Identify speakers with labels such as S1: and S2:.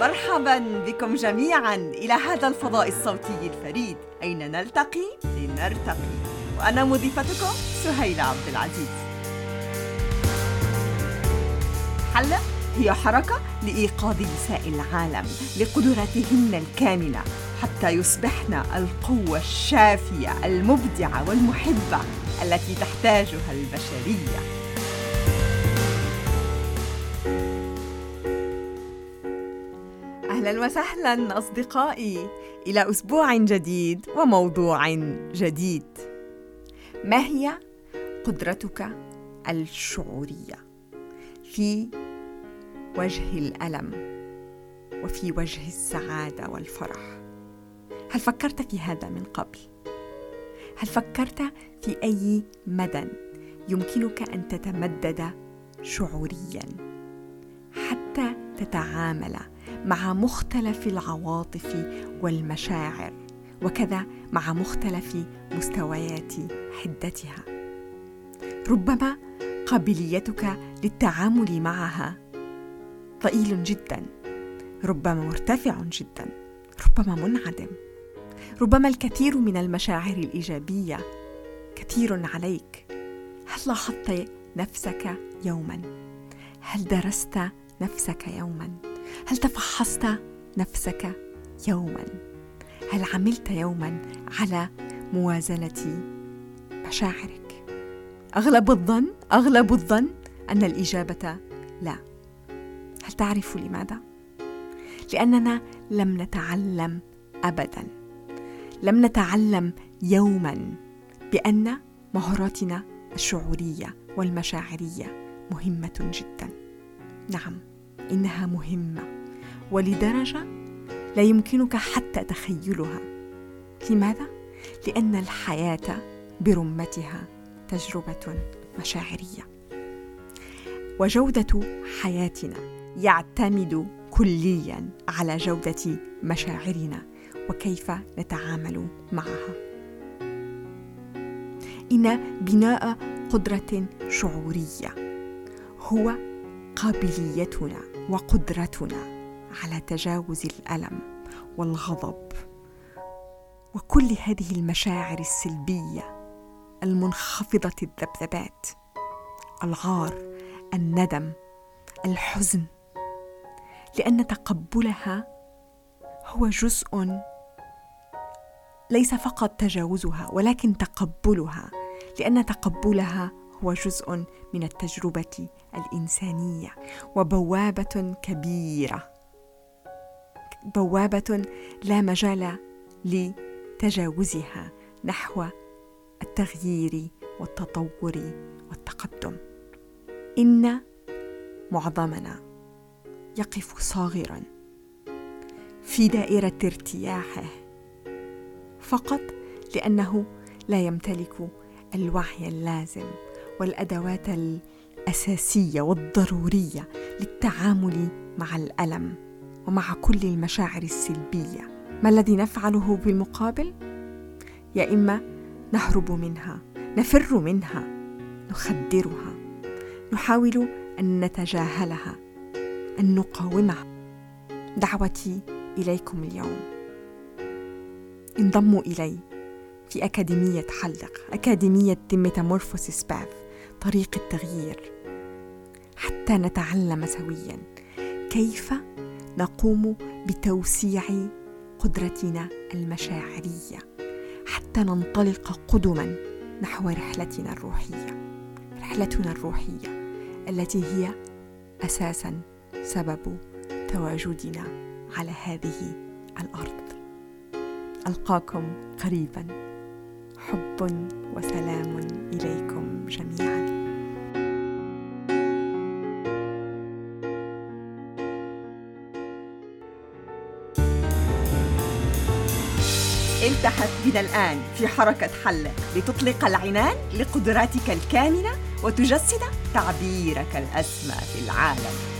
S1: مرحبا بكم جميعا إلى هذا الفضاء الصوتي الفريد. أين نلتقي؟ لنرتقي. وأنا مضيفتكم سهيلة عبد العزيز. حلة هي حركة لإيقاظ نساء العالم لقدراتهن الكامنة حتى يصبحن القوة الشافية المبدعة والمحبة التي تحتاجها البشرية. أهلا وسهلا أصدقائي. إلى أسبوع جديد وموضوع جديد. ما هي قدرتك الشعورية في وجه الألم وفي وجه السعادة والفرح؟ هل فكرت في هذا من قبل؟ هل فكرت في أي مدى يمكنك أن تتمدد شعوريا حتى تتعامل مع مختلف العواطف والمشاعر وكذا مع مختلف مستويات حدتها. ربما قابليتك للتعامل معها ضئيل جدا ربما مرتفع جدا ربما منعدم. ربما الكثير من المشاعر الإيجابية كثير عليك. هل لاحظت نفسك يوما؟ هل درست نفسك يوما؟ هل تفحصت نفسك يوما؟ هل عملت يوما على موازنة مشاعرك؟ أغلب الظن أغلب الظن أن الإجابة لا. هل تعرف لماذا؟ لأننا لم نتعلم ابدا. لم نتعلم يوما بأن مهاراتنا الشعورية والمشاعرية مهمة جدا. نعم. إنها مهمة ولدرجة لا يمكنك حتى تخيلها. لماذا؟ لأن الحياة برمتها تجربة مشاعرية. وجودة حياتنا يعتمد كليا على جودة مشاعرنا وكيف نتعامل معها. إن بناء قدرة شعورية هو قابليتنا وقدرتنا على تجاوز الألم والغضب وكل هذه المشاعر السلبية المنخفضة الذبذبات العار الندم الحزن لأن تقبلها هو جزء ليس فقط تجاوزها ولكن تقبلها لأن تقبلها هو جزء من التجربة الإنسانية وبوابة كبيرة. بوابة لا مجال لتجاوزها نحو التغيير والتطور والتقدم. إن معظمنا يقف صاغرا في دائرة ارتياحه فقط لأنه لا يمتلك الوعي اللازم. والأدوات الأساسية والضرورية للتعامل مع الألم ومع كل المشاعر السلبية. ما الذي نفعله بالمقابل؟ يا إما نهرب منها نفر منها نخدرها نحاول أن نتجاهلها أن نقاومها. دعوتي إليكم اليوم. انضموا إلي في أكاديمية حلق أكاديمية ميتامورفوسيس باث. طريق التغيير حتى نتعلم سويا كيف نقوم بتوسيع قدرتنا المشاعرية حتى ننطلق قدما نحو رحلتنا الروحية رحلتنا الروحية التي هي أساسا سبب تواجدنا على هذه الأرض. ألقاكم قريبا. حب وسلام إليكم جميعا. التحف بنا الآن في حركة حلق لتطلق العنان لقدراتك الكامنة وتجسد تعبيرك الأسمى في العالم.